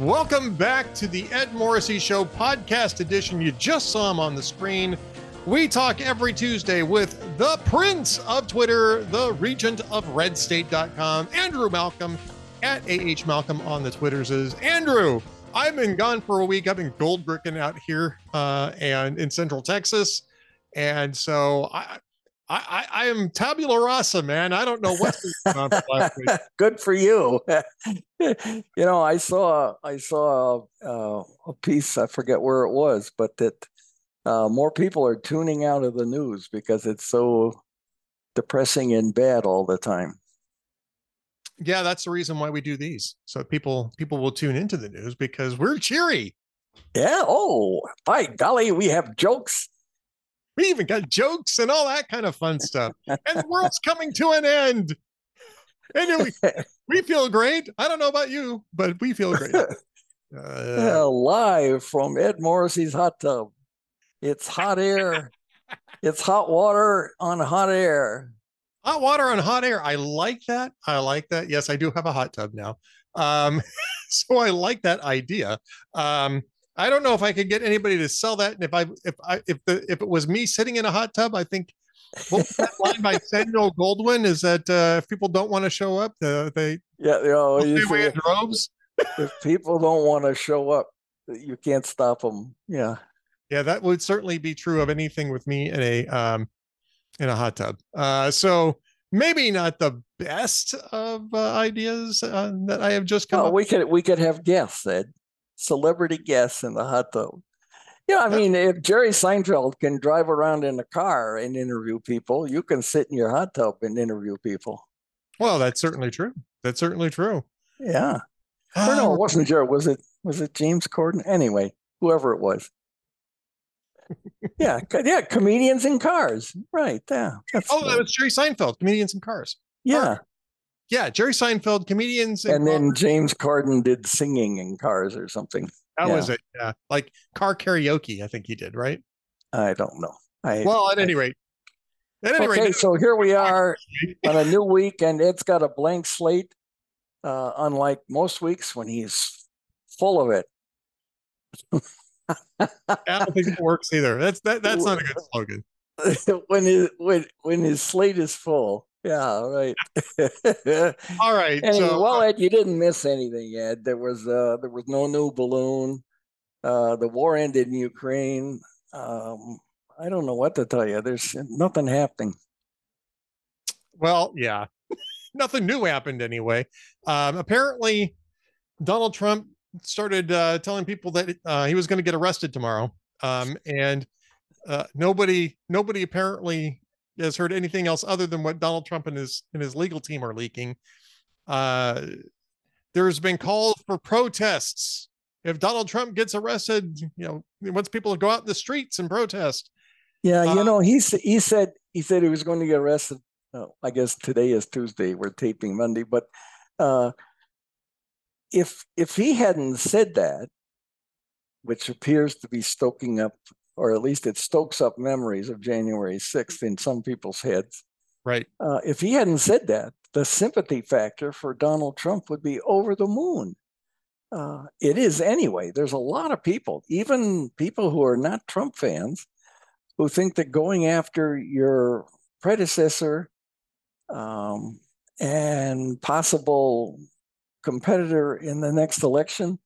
Welcome back to the Ed Morrissey Show podcast edition. You just saw him on the screen. We talk every Tuesday with the prince of Twitter, the regent of redstate.com, Andrew Malcolm at AH Malcolm on the Twitters is Andrew. I've been gone for a week. I've been gold bricking out here uh, and in Central Texas. And so I, I, I am tabula rasa, man. I don't know what's going on for last week. Good for you. you know, I saw I saw uh, a piece. I forget where it was, but that uh, more people are tuning out of the news because it's so depressing and bad all the time. Yeah, that's the reason why we do these. So people people will tune into the news because we're cheery. Yeah. Oh, by golly, we have jokes we even got jokes and all that kind of fun stuff. and the world's coming to an end. And we, we feel great. I don't know about you, but we feel great. Uh, live from Ed Morrissey's hot tub. It's hot air. it's hot water on hot air. Hot water on hot air. I like that. I like that. Yes, I do have a hot tub now. Um, so I like that idea. Um, I don't know if I could get anybody to sell that. And if I if I if the if it was me sitting in a hot tub, I think what that line by Samuel Goldwyn is that uh, if people don't want to show up, uh, they yeah, they know, you see, in droves. if people don't want to show up, you can't stop them. Yeah, yeah, that would certainly be true of anything with me in a um in a hot tub. Uh, so maybe not the best of uh, ideas uh, that I have just come. Oh, we could we could have guests, Ed celebrity guests in the hot tub. Yeah, I mean, if Jerry Seinfeld can drive around in a car and interview people, you can sit in your hot tub and interview people. Well, that's certainly true. That's certainly true. Yeah. or no, it wasn't Jerry. Was it? Was it James Corden? Anyway, whoever it was. yeah, yeah, comedians in cars. Right. Yeah. oh, that was Jerry Seinfeld, comedians in cars. Yeah yeah, Jerry Seinfeld, comedians, and, and then James Corden did singing in cars or something. That yeah. was it. Yeah, like car karaoke. I think he did. Right. I don't know. I, well, at any rate. At any okay, rate, so here we are on a new week, and it's got a blank slate. Uh, unlike most weeks when he's full of it. I don't think it works either. That's that. That's not a good slogan. when his when when his slate is full, yeah, right. All right. Anyway, so, well, Ed, you didn't miss anything, Ed. There was uh, there was no new balloon. Uh, the war ended in Ukraine. Um, I don't know what to tell you. There's nothing happening. Well, yeah, nothing new happened anyway. Um, apparently, Donald Trump started uh, telling people that uh, he was going to get arrested tomorrow, um, and uh, nobody nobody apparently has heard anything else other than what Donald Trump and his and his legal team are leaking. Uh, there's been calls for protests. If Donald Trump gets arrested, you know, he wants people to go out in the streets and protest. Yeah, you uh, know, he he said he said he was going to get arrested. Oh, I guess today is Tuesday. We're taping Monday, but uh, if if he hadn't said that, which appears to be stoking up or at least it stokes up memories of January 6th in some people's heads. Right. Uh, if he hadn't said that, the sympathy factor for Donald Trump would be over the moon. Uh, it is anyway. There's a lot of people, even people who are not Trump fans, who think that going after your predecessor um, and possible competitor in the next election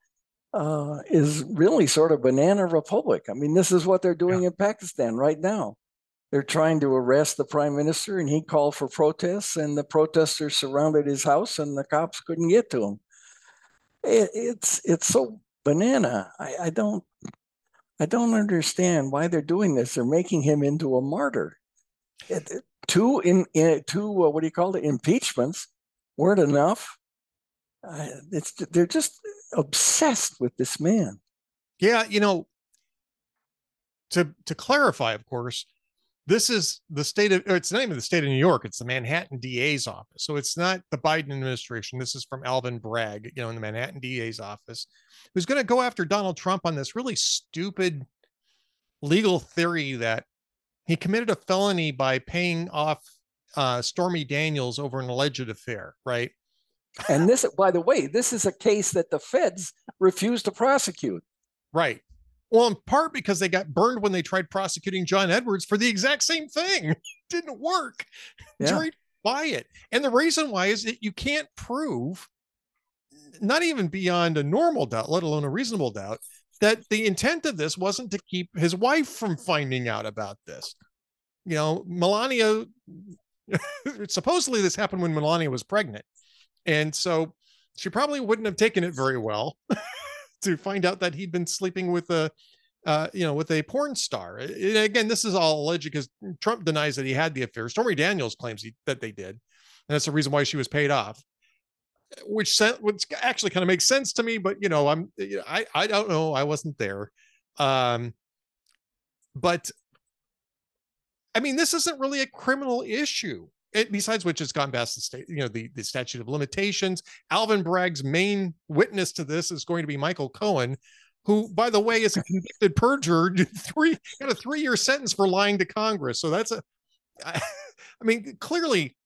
uh, is really sort of banana republic. I mean, this is what they're doing yeah. in Pakistan right now. They're trying to arrest the prime minister, and he called for protests, and the protesters surrounded his house, and the cops couldn't get to him. It, it's it's so banana. I, I don't I don't understand why they're doing this. They're making him into a martyr. It, it, two in, in two uh, what do you call it impeachments weren't enough. Uh, it's they're just obsessed with this man. Yeah, you know, to to clarify, of course, this is the state of it's name of the state of New York. It's the Manhattan DA's office. So it's not the Biden administration. This is from Alvin Bragg, you know, in the Manhattan DA's office, who's going to go after Donald Trump on this really stupid legal theory that he committed a felony by paying off uh, Stormy Daniels over an alleged affair, right? And this, by the way, this is a case that the feds refused to prosecute. Right. Well, in part because they got burned when they tried prosecuting John Edwards for the exact same thing. didn't work. Yeah. Jury buy it. And the reason why is that you can't prove, not even beyond a normal doubt, let alone a reasonable doubt, that the intent of this wasn't to keep his wife from finding out about this. You know, Melania, supposedly this happened when Melania was pregnant. And so she probably wouldn't have taken it very well to find out that he'd been sleeping with a, uh, you know, with a porn star. And again, this is all alleged because Trump denies that he had the affair. Stormy Daniels claims he, that they did, and that's the reason why she was paid off. Which sent, which actually kind of makes sense to me, but you know, I'm I I don't know, I wasn't there. Um, but I mean, this isn't really a criminal issue. It, besides which, it's gone past the state, you know, the, the statute of limitations. Alvin Bragg's main witness to this is going to be Michael Cohen, who, by the way, is a convicted perjurer, three got a three year sentence for lying to Congress. So that's a, I, I mean, clearly,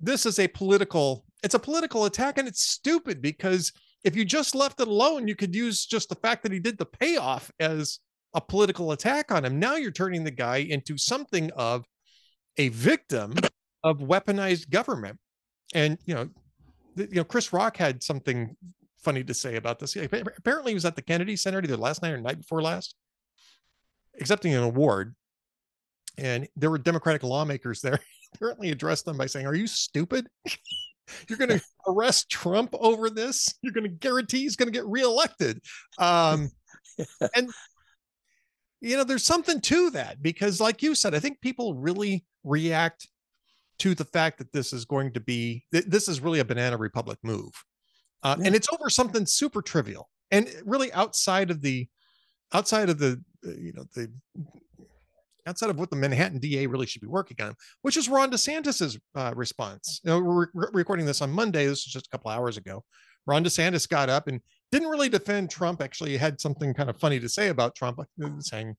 this is a political. It's a political attack, and it's stupid because if you just left it alone, you could use just the fact that he did the payoff as a political attack on him. Now you're turning the guy into something of a victim of weaponized government. And you know, you know, Chris Rock had something funny to say about this. Apparently, he was at the Kennedy Center either last night or night before last, accepting an award, and there were Democratic lawmakers there. Apparently, addressed them by saying, "Are you stupid? You're going to arrest Trump over this? You're going to guarantee he's going to get reelected?" Um, and you know, there's something to that because, like you said, I think people really react to the fact that this is going to be this is really a banana republic move uh, yeah. and it's over something super trivial and really outside of the outside of the uh, you know the outside of what the Manhattan DA really should be working on, which is Ron DeSantis's uh, response. You know, we're re- recording this on Monday. This was just a couple hours ago. Ron DeSantis got up and didn't really defend Trump. Actually, had something kind of funny to say about Trump, saying,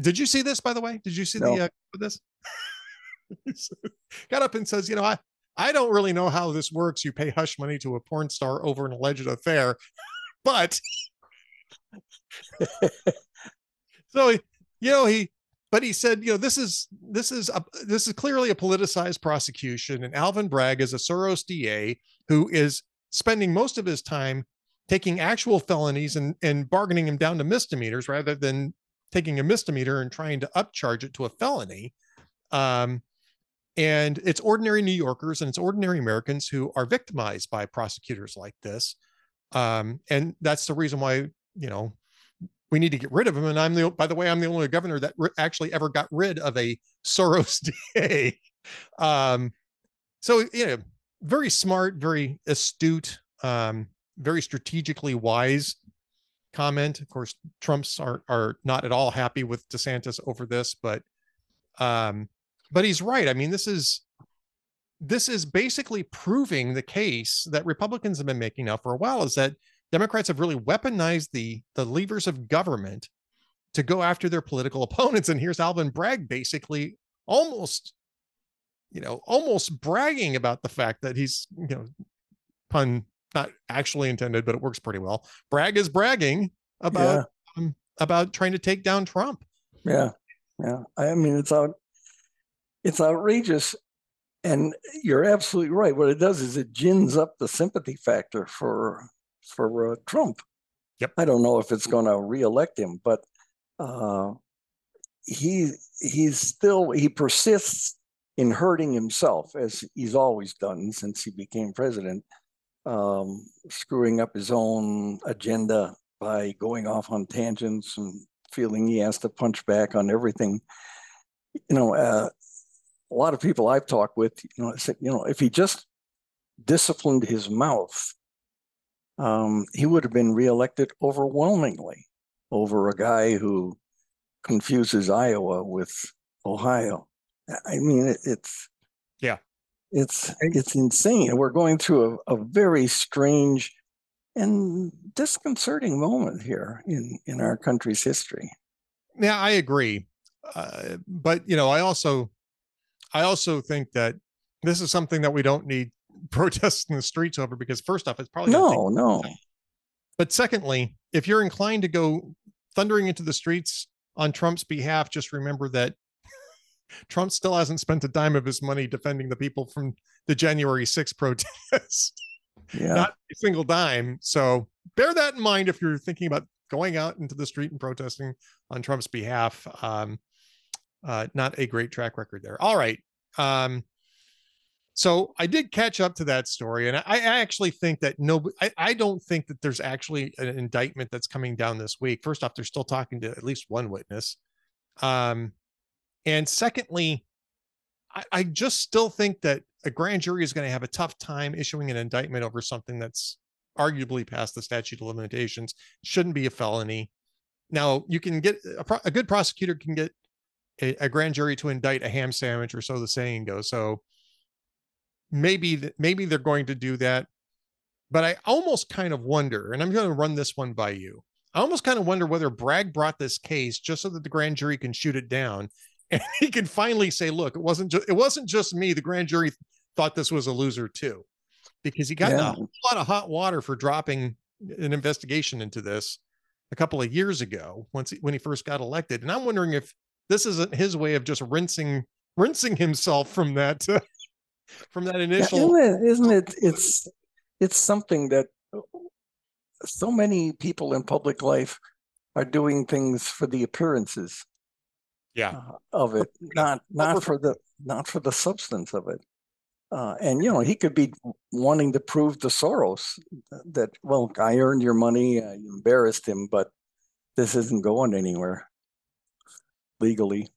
"Did you see this? By the way, did you see no. the uh, this?" got up and says, "You know, I I don't really know how this works. You pay hush money to a porn star over an alleged affair, but so you know he but he said you know this is this is a, this is clearly a politicized prosecution and alvin bragg is a soros da who is spending most of his time taking actual felonies and and bargaining him down to misdemeanors rather than taking a misdemeanor and trying to upcharge it to a felony um and it's ordinary New Yorkers and it's ordinary Americans who are victimized by prosecutors like this. Um, and that's the reason why, you know, we need to get rid of them. And I'm the, by the way, I'm the only governor that re- actually ever got rid of a Soros DA. um, so, you know, very smart, very astute, um, very strategically wise comment. Of course, Trump's are, are not at all happy with DeSantis over this, but, um, but he's right. I mean, this is this is basically proving the case that Republicans have been making now for a while is that Democrats have really weaponized the the levers of government to go after their political opponents. And here's Alvin Bragg basically almost, you know, almost bragging about the fact that he's, you know, pun not actually intended, but it works pretty well. Bragg is bragging about yeah. um, about trying to take down Trump. Yeah, yeah. I mean, it's out it's outrageous. And you're absolutely right. What it does is it gins up the sympathy factor for for uh, Trump. Yep. I don't know if it's going to reelect him, but uh, he he's still he persists in hurting himself as he's always done since he became president, um, screwing up his own agenda by going off on tangents and feeling he has to punch back on everything. You know, uh, a lot of people I've talked with, you know, said, you know, if he just disciplined his mouth, um, he would have been reelected overwhelmingly over a guy who confuses Iowa with Ohio. I mean, it, it's yeah, it's it's insane. We're going through a, a very strange and disconcerting moment here in in our country's history. Yeah, I agree. Uh, but you know, I also I also think that this is something that we don't need protests in the streets over because first off, it's probably no, no. But secondly, if you're inclined to go thundering into the streets on Trump's behalf, just remember that Trump still hasn't spent a dime of his money defending the people from the January 6th protests. Yeah. Not a single dime. So bear that in mind if you're thinking about going out into the street and protesting on Trump's behalf. Um, uh, not a great track record there. All right. Um, so I did catch up to that story, and I, I actually think that no, I, I, don't think that there's actually an indictment that's coming down this week. First off, they're still talking to at least one witness, um, and secondly, I, I just still think that a grand jury is going to have a tough time issuing an indictment over something that's arguably past the statute of limitations. Shouldn't be a felony. Now you can get a, a good prosecutor can get a, a grand jury to indict a ham sandwich, or so the saying goes. So maybe maybe they're going to do that but i almost kind of wonder and i'm going to run this one by you i almost kind of wonder whether bragg brought this case just so that the grand jury can shoot it down and he can finally say look it wasn't just it wasn't just me the grand jury thought this was a loser too because he got yeah. a lot of hot water for dropping an investigation into this a couple of years ago once he, when he first got elected and i'm wondering if this isn't his way of just rinsing rinsing himself from that uh, from that initial. Yeah, isn't, it, isn't it? It's it's something that so many people in public life are doing things for the appearances. Yeah. Uh, of it, not not for the not for the substance of it. Uh, and you know he could be wanting to prove to Soros that well I earned your money, I embarrassed him, but this isn't going anywhere legally.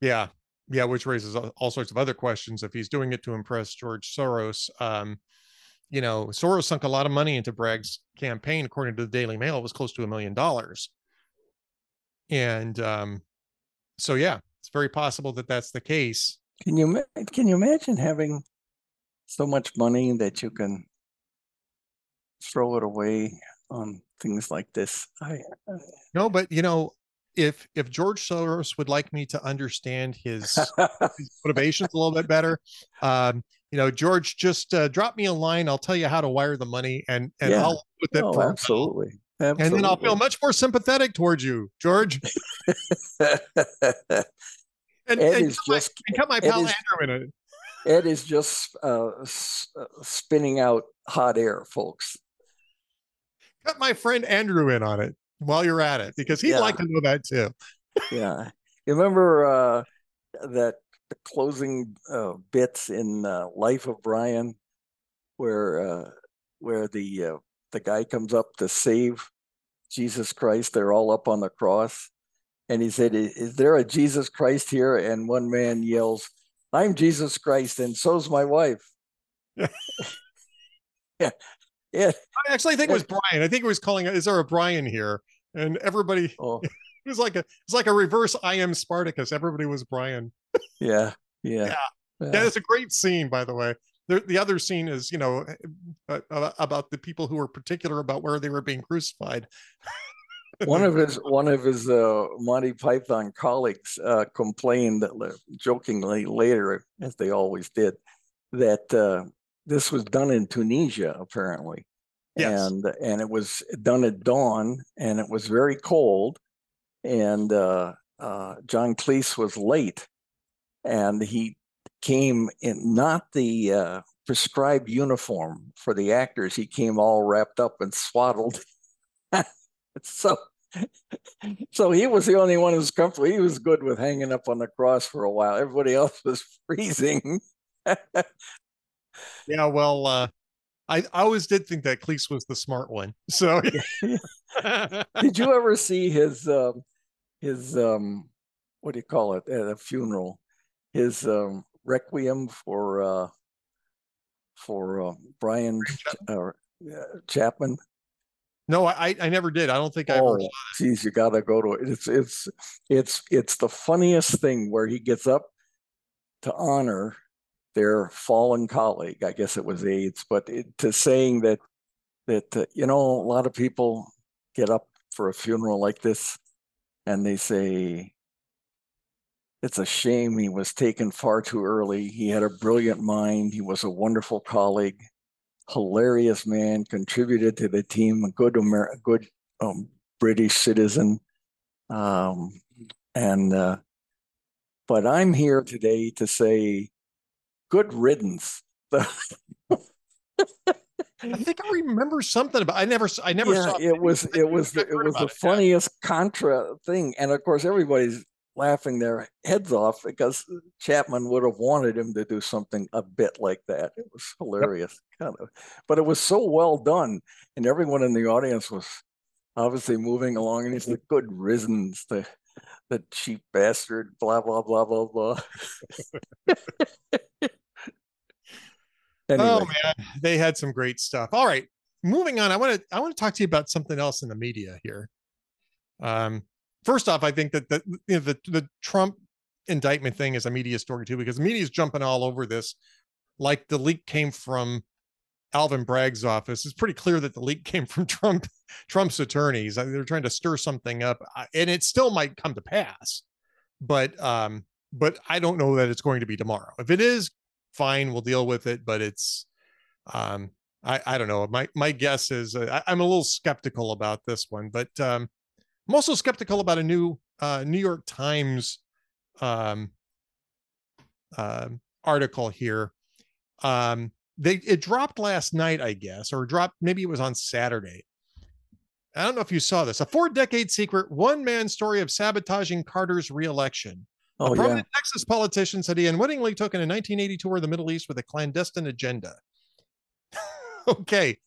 Yeah, yeah, which raises all sorts of other questions. If he's doing it to impress George Soros, um, you know, Soros sunk a lot of money into Bragg's campaign. According to the Daily Mail, it was close to a million dollars. And um, so, yeah, it's very possible that that's the case. Can you can you imagine having so much money that you can throw it away on things like this? I, I no, but you know, if if George Soros would like me to understand his, his motivations a little bit better, um, you know, George, just uh, drop me a line. I'll tell you how to wire the money, and and yeah. I'll with it. Oh, absolutely. absolutely. And then I'll feel much more sympathetic towards you, George. and, Ed and is just my, cut my pal is, Andrew in it. Ed is just uh, uh, spinning out hot air, folks. Cut my friend Andrew in on it while you're at it because he'd yeah. like to know that too. yeah. You remember uh, that the closing uh, bits in uh, Life of Brian where uh, where the uh, the guy comes up to save Jesus Christ. They're all up on the cross. And he said, Is there a Jesus Christ here? And one man yells, I'm Jesus Christ, and so's my wife. yeah. Yeah. I actually think it was Brian. I think it was calling is there a Brian here? And everybody oh. it was like a it's like a reverse I am Spartacus. Everybody was Brian. yeah. Yeah. Yeah. Yeah, it's a great scene, by the way. The, the other scene is, you know, uh, uh about the people who were particular about where they were being crucified. one of his one of his uh, Monty Python colleagues uh, complained jokingly later, as they always did, that uh, this was done in Tunisia, apparently. Yes. And and it was done at dawn, and it was very cold, and uh, uh, John Cleese was late, and he came in not the uh, prescribed uniform for the actors. He came all wrapped up and swaddled. so so he was the only one who was comfortable. He was good with hanging up on the cross for a while. Everybody else was freezing. Yeah, well, uh, I, I always did think that Cleese was the smart one. So, did you ever see his um, his um, what do you call it at a funeral? His um, requiem for uh, for uh, Brian uh, Chapman. No, I I never did. I don't think I oh, ever. Geez, you gotta go to it. It's it's it's it's the funniest thing where he gets up to honor their fallen colleague. I guess it was AIDS, but it, to saying that that uh, you know a lot of people get up for a funeral like this and they say it's a shame he was taken far too early. He had a brilliant mind. He was a wonderful colleague, hilarious man, contributed to the team, a good Amer- good um, British citizen. Um, and uh, but I'm here today to say good riddance. I think I remember something about. I never, I never yeah, saw. it was it was the, it was the funniest contra thing, and of course everybody's laughing their heads off because Chapman would have wanted him to do something a bit like that. It was hilarious, yep. kind of, but it was so well done, and everyone in the audience was obviously moving along, and he the "Good riddance the the cheap bastard." Blah blah blah blah blah. Anyway. Oh man, they had some great stuff. All right, moving on. I want to I want to talk to you about something else in the media here. Um, first off, I think that the you know, the the Trump indictment thing is a media story too, because the media is jumping all over this, like the leak came from Alvin Bragg's office. It's pretty clear that the leak came from Trump Trump's attorneys. They're trying to stir something up, and it still might come to pass. But um, but I don't know that it's going to be tomorrow. If it is, fine, we'll deal with it. But it's, um, I, I don't know. My my guess is uh, I, am a little skeptical about this one, but um, I'm also skeptical about a new uh, New York Times um, uh, article here. Um, they it dropped last night, I guess, or dropped maybe it was on Saturday. I don't know if you saw this. A four decade secret, one man story of sabotaging Carter's reelection. Oh, a prominent yeah. Texas politician said he unwittingly took in a 1980 tour of the Middle East with a clandestine agenda. okay.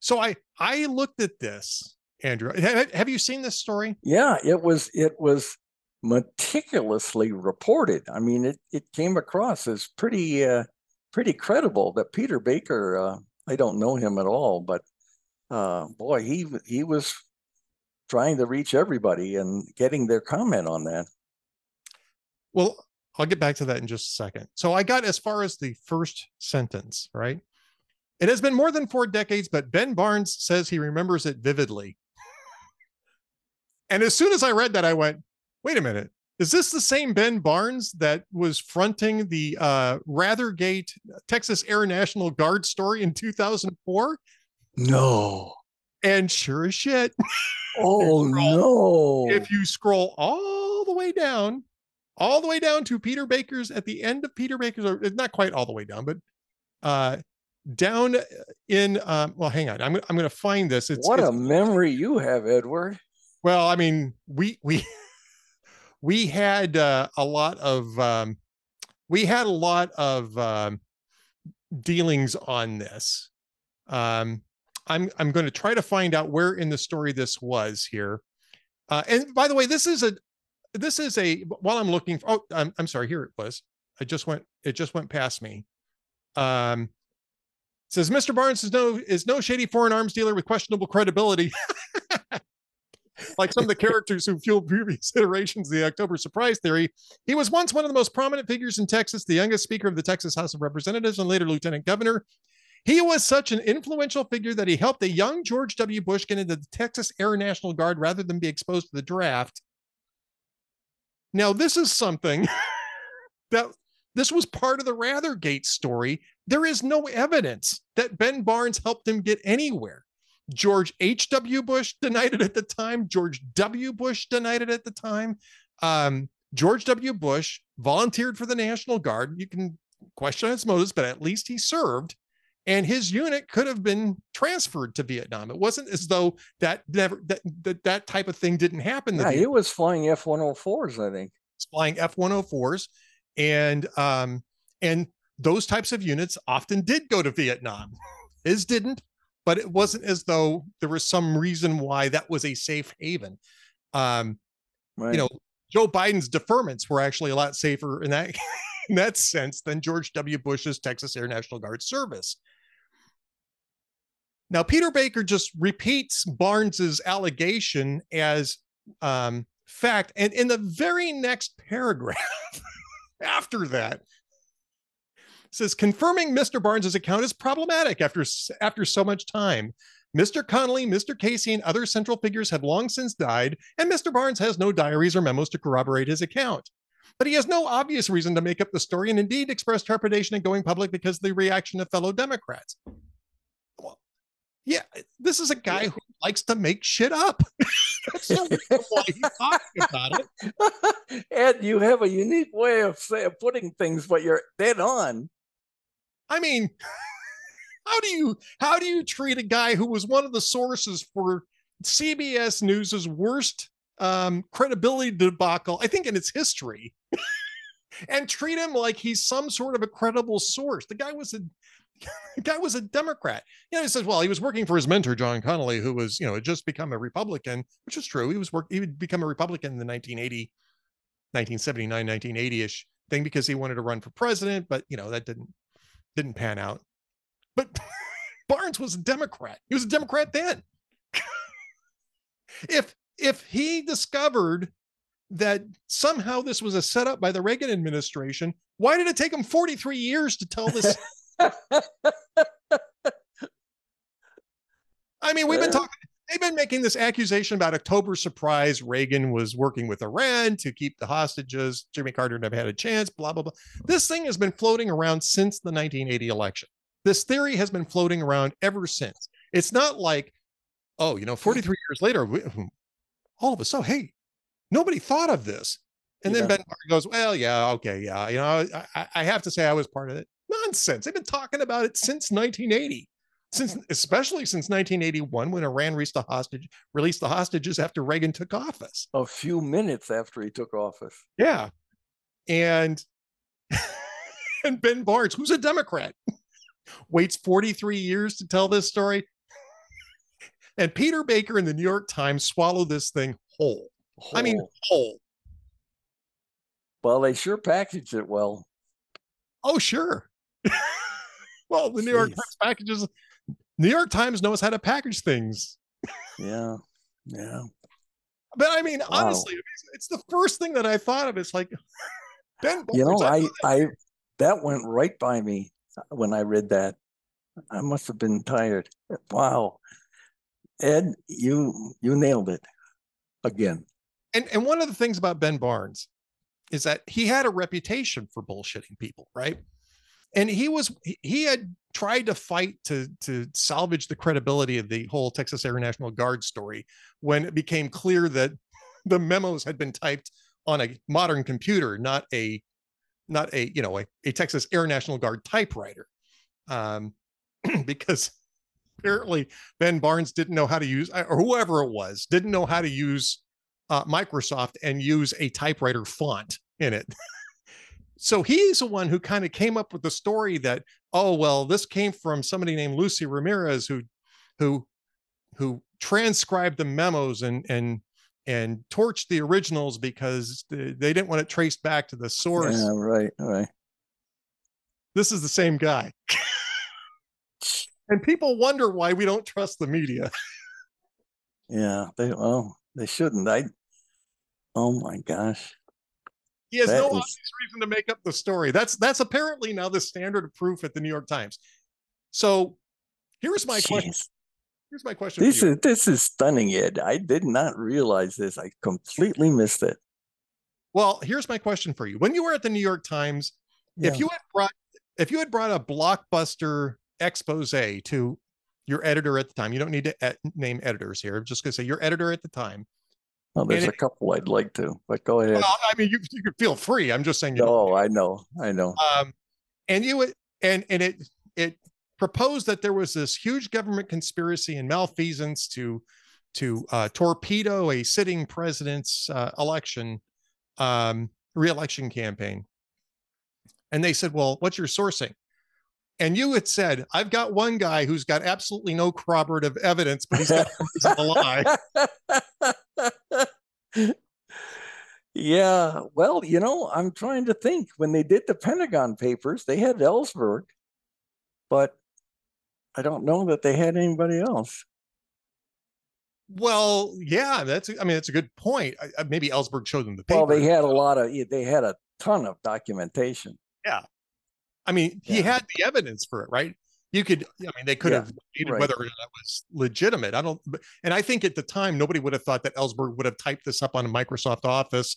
So I I looked at this, Andrew. Have, have you seen this story? Yeah, it was it was meticulously reported. I mean, it it came across as pretty uh, pretty credible that Peter Baker. Uh, I don't know him at all, but uh, boy, he he was trying to reach everybody and getting their comment on that. Well, I'll get back to that in just a second. So I got as far as the first sentence, right? It has been more than four decades, but Ben Barnes says he remembers it vividly. and as soon as I read that, I went, wait a minute. Is this the same Ben Barnes that was fronting the uh, Rathergate Texas Air National Guard story in 2004? No. And sure as shit. Oh, no. If you scroll all the way down, all the way down to Peter Baker's at the end of Peter Baker's, or not quite all the way down, but uh, down in um, well, hang on, I'm I'm going to find this. It's what it's, a memory you have, Edward. Well, I mean, we we we had uh, a lot of um, we had a lot of um, dealings on this. Um, I'm I'm going to try to find out where in the story this was here. Uh, and by the way, this is a this is a while I'm looking for. Oh, I'm, I'm sorry. Here it was. I just went. It just went past me. Um, says Mr. Barnes is no is no shady foreign arms dealer with questionable credibility. like some of the characters who fueled previous iterations of the October surprise theory, he was once one of the most prominent figures in Texas, the youngest speaker of the Texas House of Representatives and later lieutenant governor. He was such an influential figure that he helped a young George W. Bush get into the Texas Air National Guard rather than be exposed to the draft. Now, this is something that this was part of the Rathergate story. There is no evidence that Ben Barnes helped him get anywhere. George H.W. Bush denied it at the time. George W. Bush denied it at the time. Um, George W. Bush volunteered for the National Guard. You can question his motives, but at least he served. And his unit could have been transferred to Vietnam. It wasn't as though that never that that, that type of thing didn't happen. Yeah, he was flying F one hundred fours, I think. Flying F one hundred fours, and um and those types of units often did go to Vietnam. His didn't, but it wasn't as though there was some reason why that was a safe haven. Um, right. You know, Joe Biden's deferments were actually a lot safer in that in that sense than George W. Bush's Texas Air National Guard service. Now, Peter Baker just repeats Barnes's allegation as um, fact, and in the very next paragraph after that, says confirming Mr. Barnes's account is problematic after after so much time. Mr. Connally, Mr. Casey, and other central figures have long since died, and Mr. Barnes has no diaries or memos to corroborate his account. but he has no obvious reason to make up the story and indeed expressed trepidation in going public because of the reaction of fellow Democrats. Yeah, this is a guy who likes to make shit up. That's why he's talking about it. and you have a unique way of say, putting things, but you're dead on. I mean, how do you how do you treat a guy who was one of the sources for CBS News's worst um, credibility debacle, I think, in its history, and treat him like he's some sort of a credible source? The guy was a guy was a Democrat. You know, he says, well, he was working for his mentor, John Connally, who was, you know, had just become a Republican, which is true. He was work, he would become a Republican in the 1980, 1979, 1980-ish thing because he wanted to run for president, but you know, that didn't didn't pan out. But Barnes was a Democrat. He was a Democrat then. if if he discovered that somehow this was a setup by the Reagan administration, why did it take him 43 years to tell this? I mean, we've been talking, they've been making this accusation about October surprise. Reagan was working with Iran to keep the hostages. Jimmy Carter never had a chance, blah, blah, blah. This thing has been floating around since the 1980 election. This theory has been floating around ever since. It's not like, oh, you know, 43 years later, we, all of a sudden, hey, nobody thought of this. And yeah. then Ben goes, well, yeah, okay, yeah. You know, I, I have to say I was part of it. Nonsense. They've been talking about it since 1980 since especially since 1981 when Iran released the hostage released the hostages after Reagan took office. A few minutes after he took office. Yeah. And and Ben Barnes, who's a Democrat, waits 43 years to tell this story. and Peter Baker in the New York Times swallow this thing whole. whole. I mean whole. Well, they sure packaged it well. Oh, sure. Well, the New Jeez. York Times packages New York Times knows how to package things. Yeah. Yeah. But I mean, wow. honestly, it's the first thing that I thought of. It's like Ben. You know, I, I, that went right by me when I read that. I must have been tired. Wow, Ed, you you nailed it again. And and one of the things about Ben Barnes is that he had a reputation for bullshitting people, right? And he was he had tried to fight to to salvage the credibility of the whole Texas Air National Guard story when it became clear that the memos had been typed on a modern computer, not a not a you know a, a Texas Air National Guard typewriter, um, because apparently Ben Barnes didn't know how to use or whoever it was didn't know how to use uh, Microsoft and use a typewriter font in it. so he's the one who kind of came up with the story that oh well this came from somebody named lucy ramirez who who who transcribed the memos and and and torched the originals because they didn't want it traced back to the source. Yeah right right. This is the same guy. And people wonder why we don't trust the media. Yeah they well they shouldn't. I oh my gosh he has that no is... obvious reason to make up the story. That's that's apparently now the standard of proof at the New York Times. So here's my Jeez. question. Here's my question. This is this is stunning, Ed. I did not realize this. I completely missed it. Well, here's my question for you. When you were at the New York Times, yeah. if you had brought if you had brought a blockbuster expose to your editor at the time, you don't need to name editors here. I'm just going to say your editor at the time, well, there's and a couple I'd like to, but go ahead. Well, I mean, you you could feel free. I'm just saying. You no, I know, I know. Um, and you would, and and it it proposed that there was this huge government conspiracy and malfeasance to to uh, torpedo a sitting president's uh, election um, reelection campaign. And they said, "Well, what's your sourcing?" And you had said, "I've got one guy who's got absolutely no corroborative evidence, but he's got a lie." yeah. Well, you know, I'm trying to think. When they did the Pentagon Papers, they had Ellsberg, but I don't know that they had anybody else. Well, yeah, that's. I mean, that's a good point. I, maybe Ellsberg showed them the paper. Well, they had a lot of. They had a ton of documentation. Yeah, I mean, he had the evidence for it, right? you could i mean they could Yeah, have debated right. whether that was legitimate i don't and i think at the time nobody would have thought that ellsberg would have typed this up on a microsoft office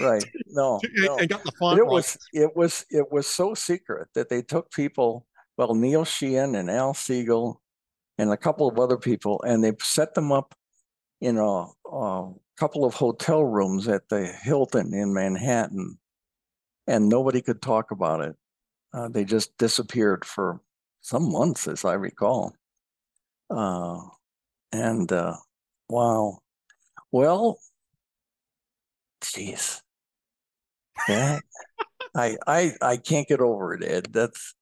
Right. No, and, no. and got the But font it wrong. was it was it was so secret that they took people, well, Neil Sheehan and Al Siegal and a couple of other people, and they set them up in a, a couple of hotel rooms at the Hilton in Manhattan, and nobody could talk about it. Uh, they just disappeared for some months, as I recall. Uh, and uh, wow, well, jeez, that I I I can't get over it, Ed. That's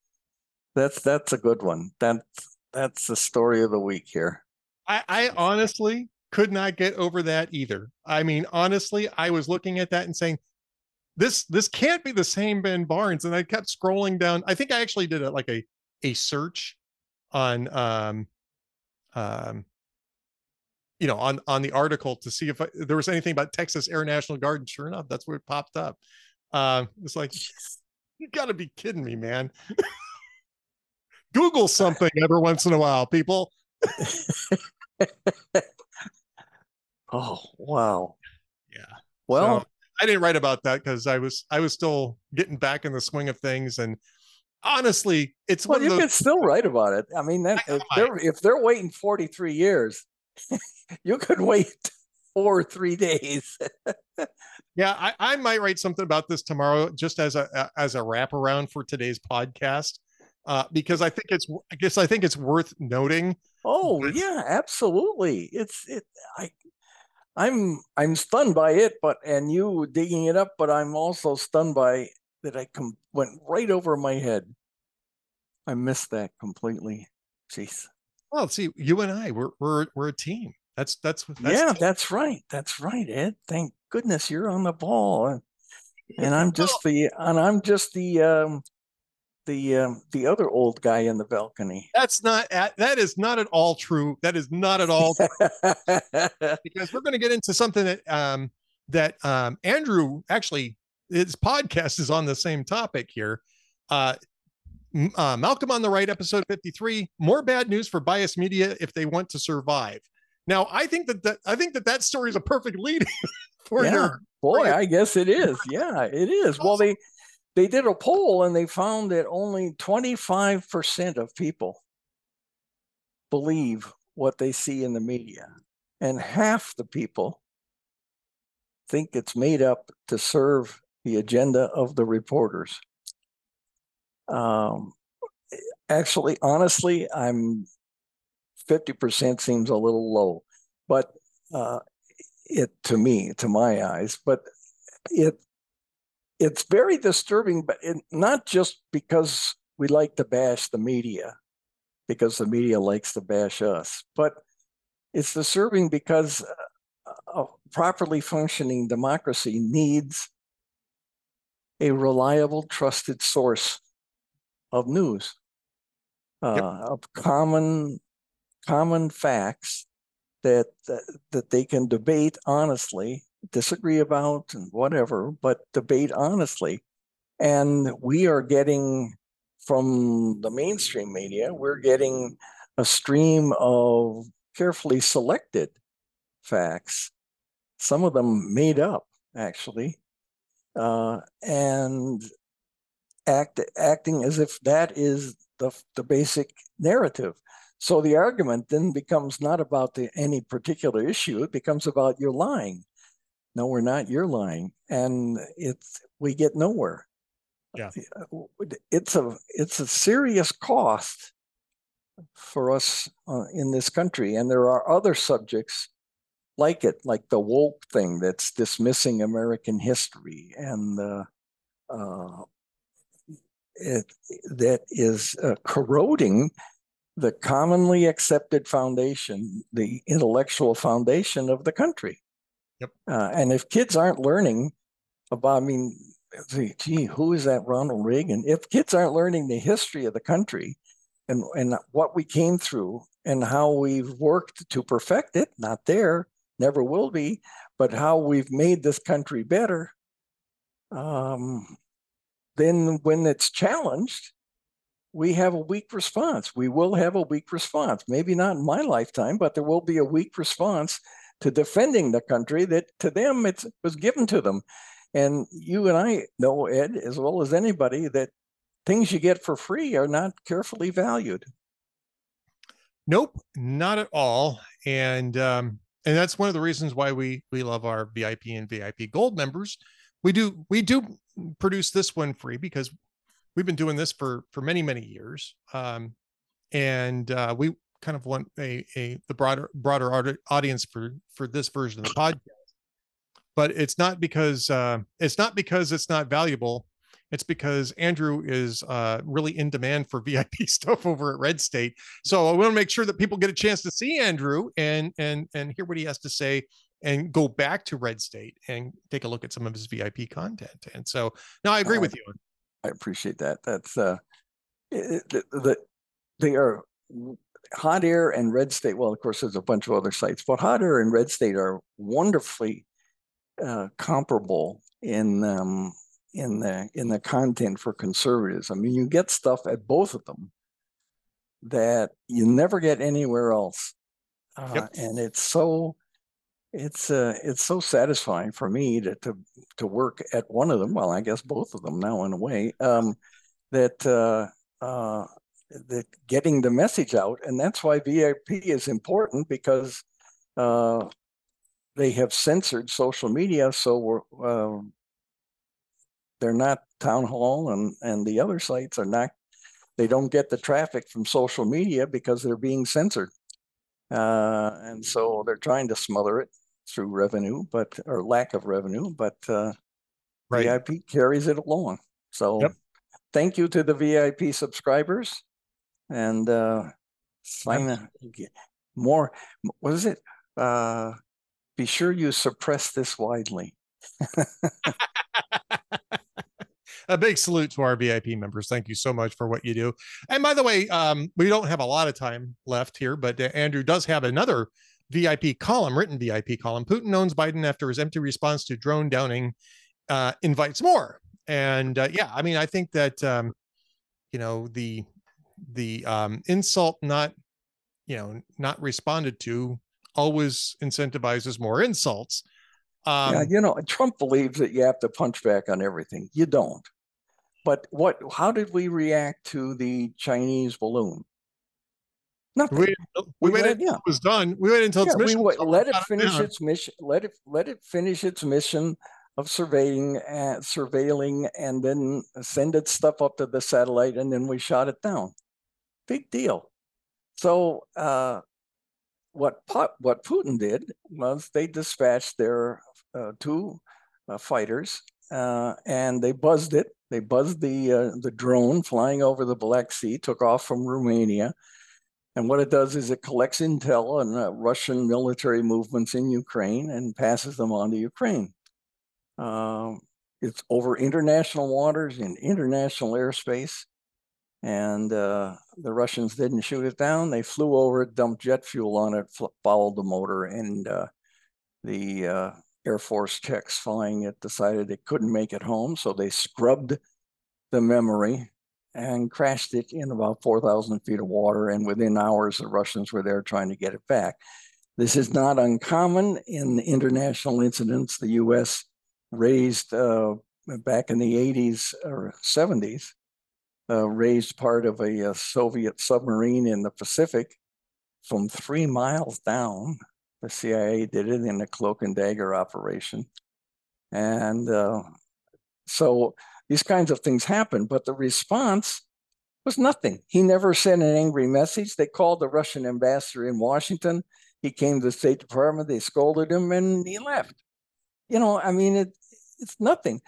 that's that's a good one. That's that's the story of the week here. I, I honestly could not get over that either. I mean, honestly, I was looking at that and saying, this this can't be the same Ben Barnes. And I kept scrolling down. I think I actually did a, like a a search on um um you know on on the article to see if I, there was anything about Texas Air National Guard. And sure enough, that's where it popped up. Um, it's like you got to be kidding me, man. Google something every once in a while, people. Oh wow. Yeah. Well, So, I didn't write about that because I was I was still getting back in the swing of things, and honestly, it's well, you of can still write about it. I mean, that I if they're if they're waiting 43 years, you could wait four or three days. Yeah, I, I might write something about this tomorrow, just as a as a wraparound for today's podcast, uh, because I think it's I guess I think it's worth noting. Oh yeah, absolutely. It's it I I'm I'm stunned by it, but and you digging it up, but I'm also stunned by that I com- went right over my head. I missed that completely. Jeez. Well, see, you and I, we're we're we're a team. That's that's, that's yeah, that's right. That's right, Ed. Thank goodness you're on the ball. And, and I'm just the and I'm just the um the um the other old guy in the balcony. that's not at, that is not at all true. That is not at all because we're going to get into something that um that um Andrew actually his podcast is on the same topic here. Uh, uh Malcolm on the right episode 53 more bad news for bias media if they want to survive. Now, I think that that I think that that story is a perfect lead for Yeah. your Boy, your- I guess it is. Yeah, it is. Well, they they did a poll and they found that only 25% of people believe what they see in the media. And half the people think it's made up to serve the agenda of the reporters. Um, actually, honestly, I'm 50% seems a little low, but uh, it to me, to my eyes, but it it's very disturbing, but it, not just because we like to bash the media, because the media likes to bash us, but it's disturbing because uh, a properly functioning democracy needs a reliable, trusted source of news, uh, Yep. of common common facts that, that that they can debate honestly, disagree about and whatever, but debate honestly. And we are getting from the mainstream media, we're getting a stream of carefully selected facts, some of them made up actually, uh, and act acting as if that is the the basic narrative. So the argument then becomes not about the, any particular issue; it becomes about you're lying. No, we're not. You're lying, and it's we get nowhere. Yeah. it's a it's a serious cost for us uh, in this country, and there are other subjects like it, like the woke thing that's dismissing American history, and uh, uh, it that is uh, corroding the commonly accepted foundation, the intellectual foundation of the country. Yep. Uh, and if kids aren't learning about, I mean, gee, who is that Ronald Reagan? If kids aren't learning the history of the country and, and what we came through and how we've worked to perfect it, not there, never will be, but how we've made this country better, um, then when it's challenged, we have a weak response. We will have a weak response. Maybe not in my lifetime, but there will be a weak response to defending the country that to them it was given to them. And you and I know, Ed, as well as anybody, that things you get for free are not carefully valued. Nope, not at all. And um, and that's one of the reasons why we we love our VIP and VIP Gold members. We do we do produce this one free because we've been doing this for for many many years, um, and uh, we kind of want a a the broader broader audience for for this version of the podcast. But it's not because uh, it's not because it's not valuable. It's because Andrew is uh, really in demand for VIP stuff over at Red State. So I want to make sure that people get a chance to see Andrew and and and hear what he has to say and go back to Red State and take a look at some of his VIP content. And so now I agree with you. I appreciate that. That's uh, it, the, the they are Hot Air and Red State. Well, of course, there's a bunch of other sites, but Hot Air and Red State are wonderfully uh, comparable in um, in the in the content for conservatives. I mean, you get stuff at both of them that you never get anywhere else, uh, yep. and it's so it's uh, it's so satisfying for me to, to to work at one of them. Well, I guess both of them now in a way. Um, that uh, uh, that getting the message out, and that's why VIP is important because uh, they have censored social media, so we're um, they're not town hall and and the other sites are not they don't get the traffic from social media because they're being censored uh, and so they're trying to smother it through revenue but or lack of revenue but uh, right. vip carries it along so yep. thank you to the vip subscribers and uh yep. more what is it uh be sure you suppress this widely a big salute to our VIP members. Thank you so much for what you do. And by the way, um, we don't have a lot of time left here, but uh, Andrew does have another VIP column, written VIP column. Putin owns Biden after his empty response to drone downing uh, invites more. And uh, yeah, I mean, I think that um, you know the the um, insult not you know not responded to always incentivizes more insults. Um, yeah, you know, Trump believes that you have to punch back on everything. You don't. But what? How did we react to the Chinese balloon? Nothing. We, we, we waited. Yeah. It was done. We waited until yeah, its mission. We, let it finish its mission. Let it let it finish its mission of surveying and uh, surveilling, and then send its stuff up to the satellite, and then we shot it down. Big deal. So uh, what what Putin did was they dispatched their uh, two uh, fighters uh, and they buzzed it. They buzzed the uh, the drone flying over the Black Sea, took off from Romania. And what it does is it collects intel on uh, Russian military movements in Ukraine and passes them on to Ukraine. Um, it's over international waters in international airspace. And uh, the Russians didn't shoot it down. They flew over it, dumped jet fuel on it, fouled the motor, and uh, the uh, Air Force checks flying it decided it couldn't make it home. So they scrubbed the memory and crashed it in about 4,000 feet of water. And within hours, the Russians were there trying to get it back. This is not uncommon in international incidents. The US raised uh, back in the 80s or 70s, uh, raised part of a, a uh, Soviet submarine in the Pacific from three miles down the CIA did it in a cloak and dagger operation. And uh, so these kinds of things happen, but the response was nothing. He never sent an angry message. They called the Russian ambassador in Washington. He came to the State Department. They scolded him, and he left. You know, I mean, it, it's nothing.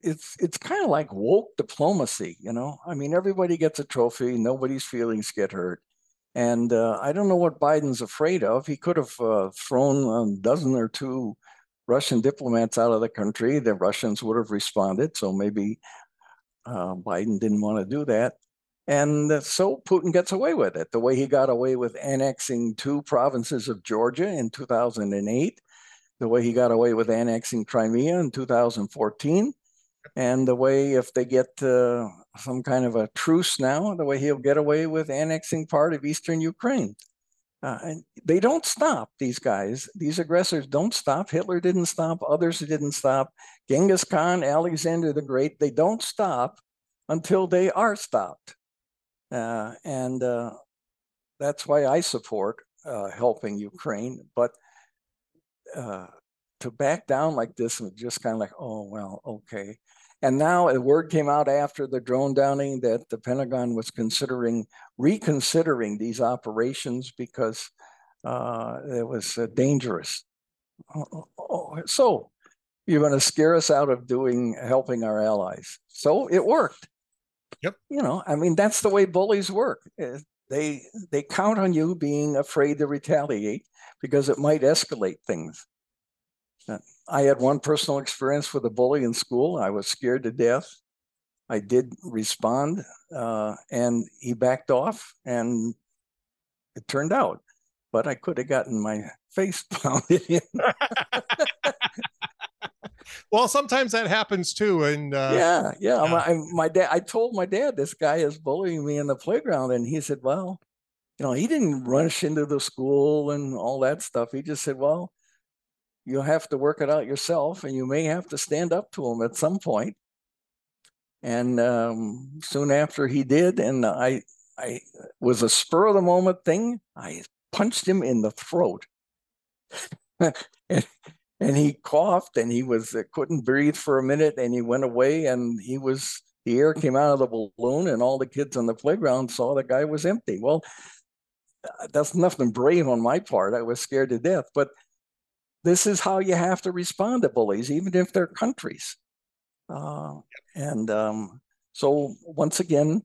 It's it's kind of like woke diplomacy. You know, I mean, everybody gets a trophy. Nobody's feelings get hurt. And uh, I don't know what Biden's afraid of. He could have uh, thrown a dozen or two Russian diplomats out of the country. The Russians would have responded. So maybe uh, Biden didn't want to do that. And so Putin gets away with it, the way he got away with annexing two provinces of Georgia in 2008, the way he got away with annexing Crimea in 2014, And the way, if they get uh, some kind of a truce now, the way he'll get away with annexing part of eastern Ukraine. Uh, and they don't stop, these guys. These aggressors don't stop. Hitler didn't stop. Others didn't stop. Genghis Khan, Alexander the Great, they don't stop until they are stopped. Uh, and uh, that's why I support uh, helping Ukraine. But uh, to back down like this and just kind of like, oh, well, okay. And now a word came out after the drone downing that the Pentagon was considering reconsidering these operations because uh, it was uh, dangerous. Oh, oh, oh, so you're going to scare us out of doing helping our allies. So it worked. Yep. You know, I mean, that's the way bullies work. Uh, they they count on you being afraid to retaliate because it might escalate things. I had one personal experience with a bully in school. I was scared to death. I did respond, uh, and he backed off, and it turned out. But I could have gotten my face pounded in. well, sometimes that happens too, and uh, yeah, yeah. yeah. My, my dad. I told my dad this guy is bullying me in the playground, and he said, "Well, you know, he didn't rush into the school and all that stuff. He just said, well." You'll have to work it out yourself and you may have to stand up to him at some point. And um, soon after he did and i i was a spur of the moment thing i punched him in the throat. And, and he coughed and he was uh, couldn't breathe for a minute and he went away and he was the air came out of the balloon and all the kids on the playground saw the guy was empty. Well uh, that's nothing brave on my part i was scared to death but this is how you have to respond to bullies, even if they're countries. Uh, and um, so, once again,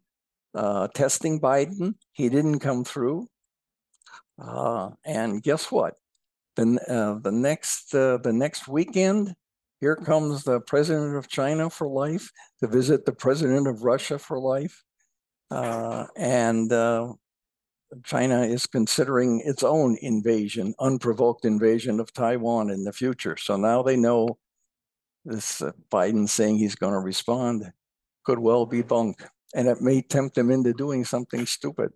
uh, testing Biden, he didn't come through. Uh, and guess what? The, uh, the next uh, the next weekend, here comes the president of China for life to visit the president of Russia for life, uh, and China is considering its own invasion, unprovoked invasion of Taiwan in the future. So now they know this uh, Biden saying he's going to respond could well be bunk, and it may tempt him into doing something stupid.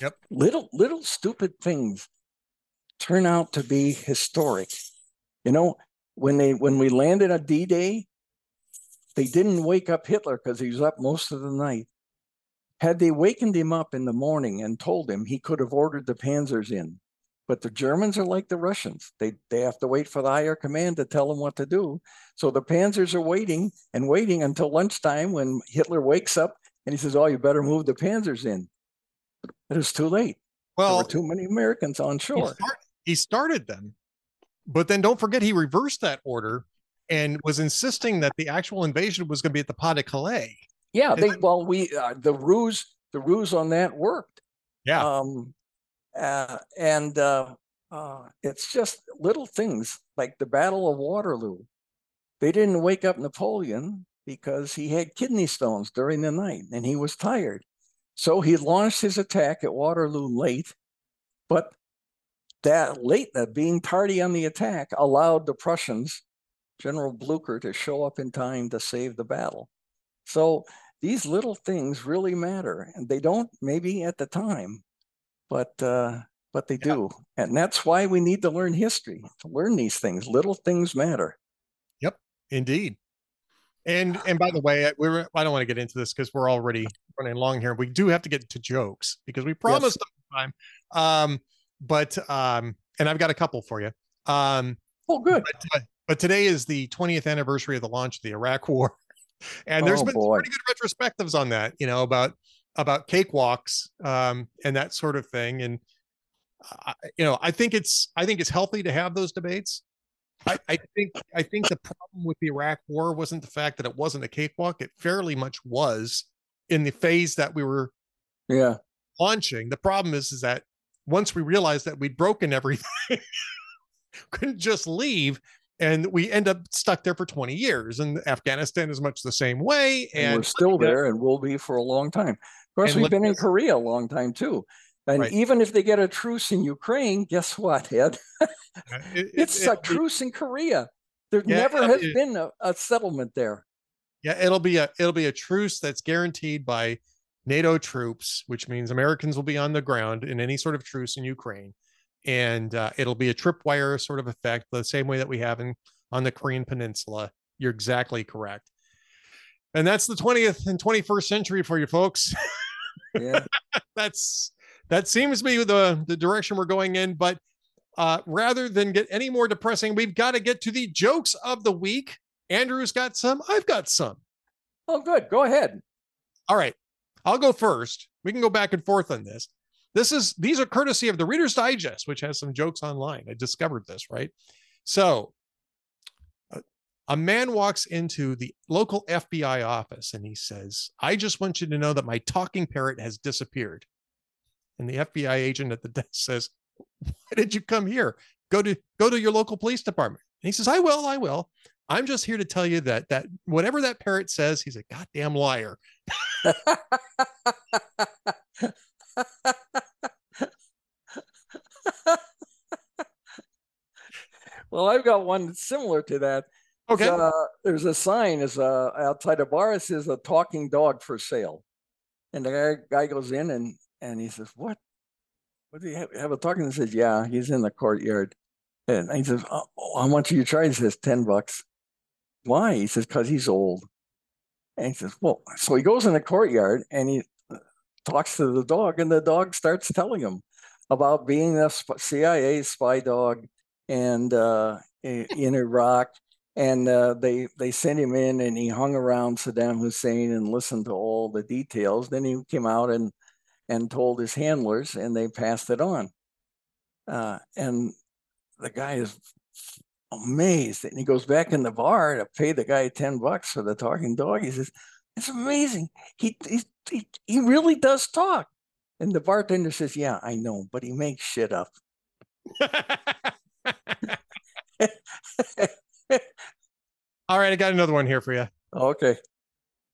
Yep. Little little stupid things turn out to be historic. You know, when they when we landed at D-Day, they didn't wake up Hitler because he was up most of the night. Had they wakened him up in the morning and told him he could have ordered the panzers in, but the Germans are like the Russians. They they have to wait for the higher command to tell them what to do. So the panzers are waiting and waiting until lunchtime when Hitler wakes up and he says, "Oh, you better move the panzers in." But it's too late. Well, too many Americans on shore. He, start, he started them, but then don't forget he reversed that order and was insisting that the actual invasion was going to be at the Pas de Calais. Yeah, they well, we uh, the ruse the ruse on that worked. Yeah. Um, uh, and uh, uh, it's just little things like the Battle of Waterloo. They didn't wake up Napoleon because he had kidney stones during the night and he was tired. So he launched his attack at Waterloo late, but that late, that being tardy on the attack, allowed the Prussians, General Blucher, to show up in time to save the battle. So these little things really matter, and they don't maybe at the time, but uh, but they yeah. do, and that's why we need to learn history to learn these things. Little things matter. Yep, indeed. And and by the way, we're I don't want to get into this because we're already running long here. We do have to get to jokes because we promised yes. time. Um, but um, and I've got a couple for you. Um, oh, good. But, uh, but today is the 20th anniversary of the launch of the Iraq War and there's oh, been pretty good retrospectives on that you know about about cakewalks um, and that sort of thing. And uh, you know i think it's i think it's healthy to have those debates. I, I think i think the problem with the iraq war wasn't the fact that it wasn't a cakewalk. It fairly much was in the phase that we were yeah. launching. The problem is is that once we realized that we'd broken everything couldn't just leave and we end up stuck there for 20 years and afghanistan is much the same way and, and we're still there and will be for a long time. Of course we've been in korea a long time too. And right. even if they get a truce in ukraine guess what ed? Uh, it, it's it, a truce in korea. There yeah, never has been a, a, settlement there. Yeah, it'll be a it'll be a truce that's guaranteed by NATO troops, which means Americans will be on the ground in any sort of truce in Ukraine, and uh, it'll be a tripwire sort of effect, the same way that we have in on the Korean Peninsula. You're exactly correct, and that's the 20th and 21st century for you folks. Yeah. that's that seems to be the the direction we're going in, but. Uh, rather than get any more depressing, we've got to get to the jokes of the week. Andrew's got some. I've got some. Oh, good. Go ahead. All right. I'll go first. We can go back and forth on this. This is these are courtesy of the Reader's Digest, which has some jokes online. I discovered this, right? So uh, a man walks into the local FBI office and he says, I just want you to know that my talking parrot has disappeared. And the FBI agent at the desk says, Why did you come here? Go to go to your local police department. And he says, I will, I will. I'm just here to tell you that that whatever that parrot says, he's a goddamn liar. well, I've got one similar to that. Okay. Uh, there's a sign is uh, outside a bar. It says a talking dog for sale, and the guy, guy goes in and and he says, "What? What do you have, have a talking?" He says, "Yeah, he's in the courtyard." And he says, oh, "How much are you charging?" He says, 10 bucks." Why? He says, "Cause he's old." And he says, "Well," so he goes in the courtyard and he uh, talks to the dog, and the dog starts telling him about being a CIA spy dog and uh, in Iraq and uh, they they sent him in and he hung around Saddam Hussein and listened to all the details. Then he came out and and told his handlers, and they passed it on. Uh, and the guy is amazed, and he goes back in the bar to pay the guy ten bucks for the talking dog. He says, "It's amazing. He he he, he really does talk." And the bartender says, "Yeah, I know, but he makes shit up." All right, I got another one here for you. Okay.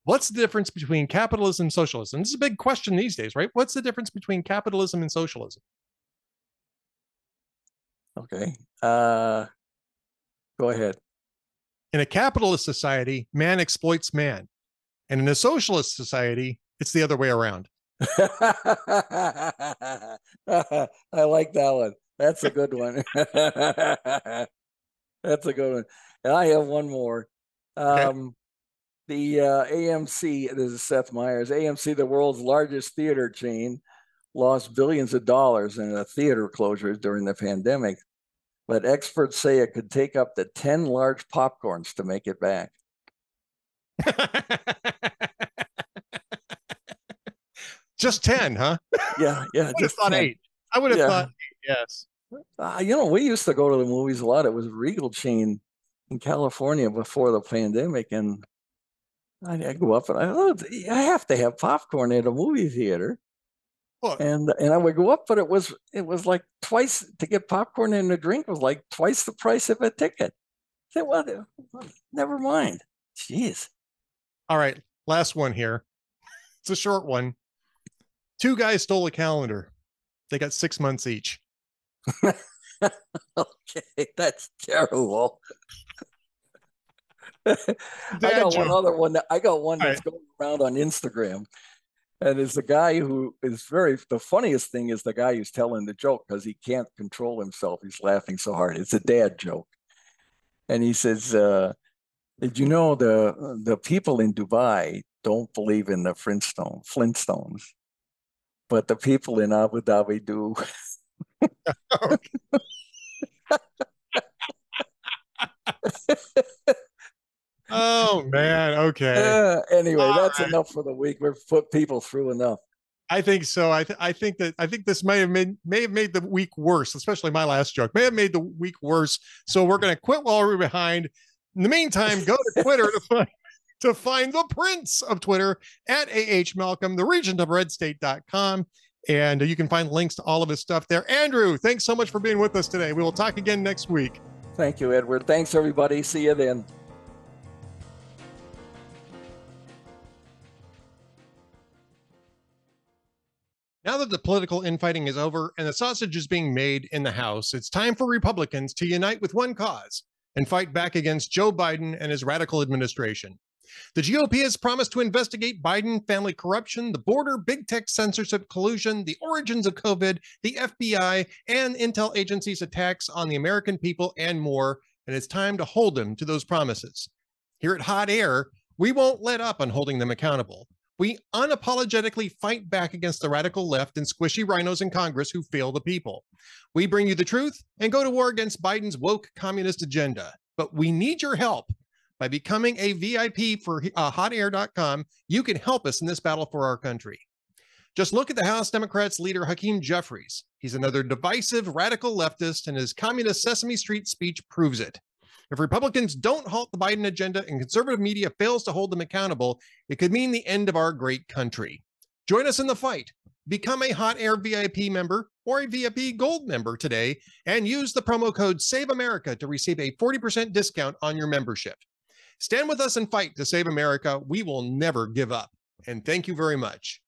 What's the difference between capitalism and socialism? This is a big question these days, right? What's the difference between capitalism and socialism? Okay. Uh, go ahead. In a capitalist society, man exploits man. And in a socialist society, it's the other way around. I like that one. That's a good one. That's a good one. And I have one more. Um, the uh, AMC, this is Seth Meyers, AMC, the world's largest theater chain, lost billions of dollars in a theater closures during the pandemic. But experts say it could take up to 10 large popcorns to make it back. Just 10, huh? Yeah, yeah. I would have thought 10. eight. I would have Yeah. thought eight, yes. Uh, you know, we used to go to the movies a lot. It was Regal chain in California before the pandemic, and I, I go up and I, oh, I have to have popcorn at a movie theater, Well, and and I would go up, but it was it was like twice to get popcorn and a drink was like twice the price of a ticket. I said, well, never mind. Jeez. all right. Last one here. It's a short one. Two guys stole a calendar. They got six months each. Okay, that's terrible. I got one other one that I got one that's going around on Instagram. And it's the guy who is very the funniest thing is the guy who's telling the joke because he can't control himself. He's laughing so hard. It's a dad joke. And he says, uh, did you know the the people in Dubai don't believe in the Flintstone Flintstones, but the people in Abu Dhabi do. Oh man. Okay. Uh, anyway, All that's right. enough for the week. We've put people through enough. I think so. I th- I think that I think this may have made may have made the week worse, especially my last joke. May have made the week worse. So we're gonna quit while we're behind. In the meantime, go to Twitter to find to find the prince of Twitter at AH Malcolm, the regent of redstate.com. And you can find links to all of his stuff there. Andrew, thanks so much for being with us today. We will talk again next week. Thank you, Edward. Thanks, everybody. See you then. Now that the political infighting is over and the sausage is being made in the House, it's time for Republicans to unite with one cause and fight back against Joe Biden and his radical administration. The GOP has promised to investigate Biden family corruption, the border, big tech censorship collusion, the origins of COVID, the FBI, and intel agencies' attacks on the American people, and more. And it's time to hold them to those promises. Here at Hot Air, we won't let up on holding them accountable. We unapologetically fight back against the radical left and squishy rhinos in Congress who fail the people. We bring you the truth and go to war against Biden's woke communist agenda. But we need your help. By becoming a VIP for uh, hotair.com, you can help us in this battle for our country. Just look at the House Democrats leader Hakeem Jeffries. He's another divisive radical leftist, and his communist Sesame Street speech proves it. If Republicans don't halt the Biden agenda and conservative media fails to hold them accountable, it could mean the end of our great country. Join us in the fight. Become a Hot Air VIP member or a VIP Gold member today and use the promo code SAVEAMERICA to receive a 40% discount on your membership. Stand with us and fight to save America. We will never give up. And thank you very much.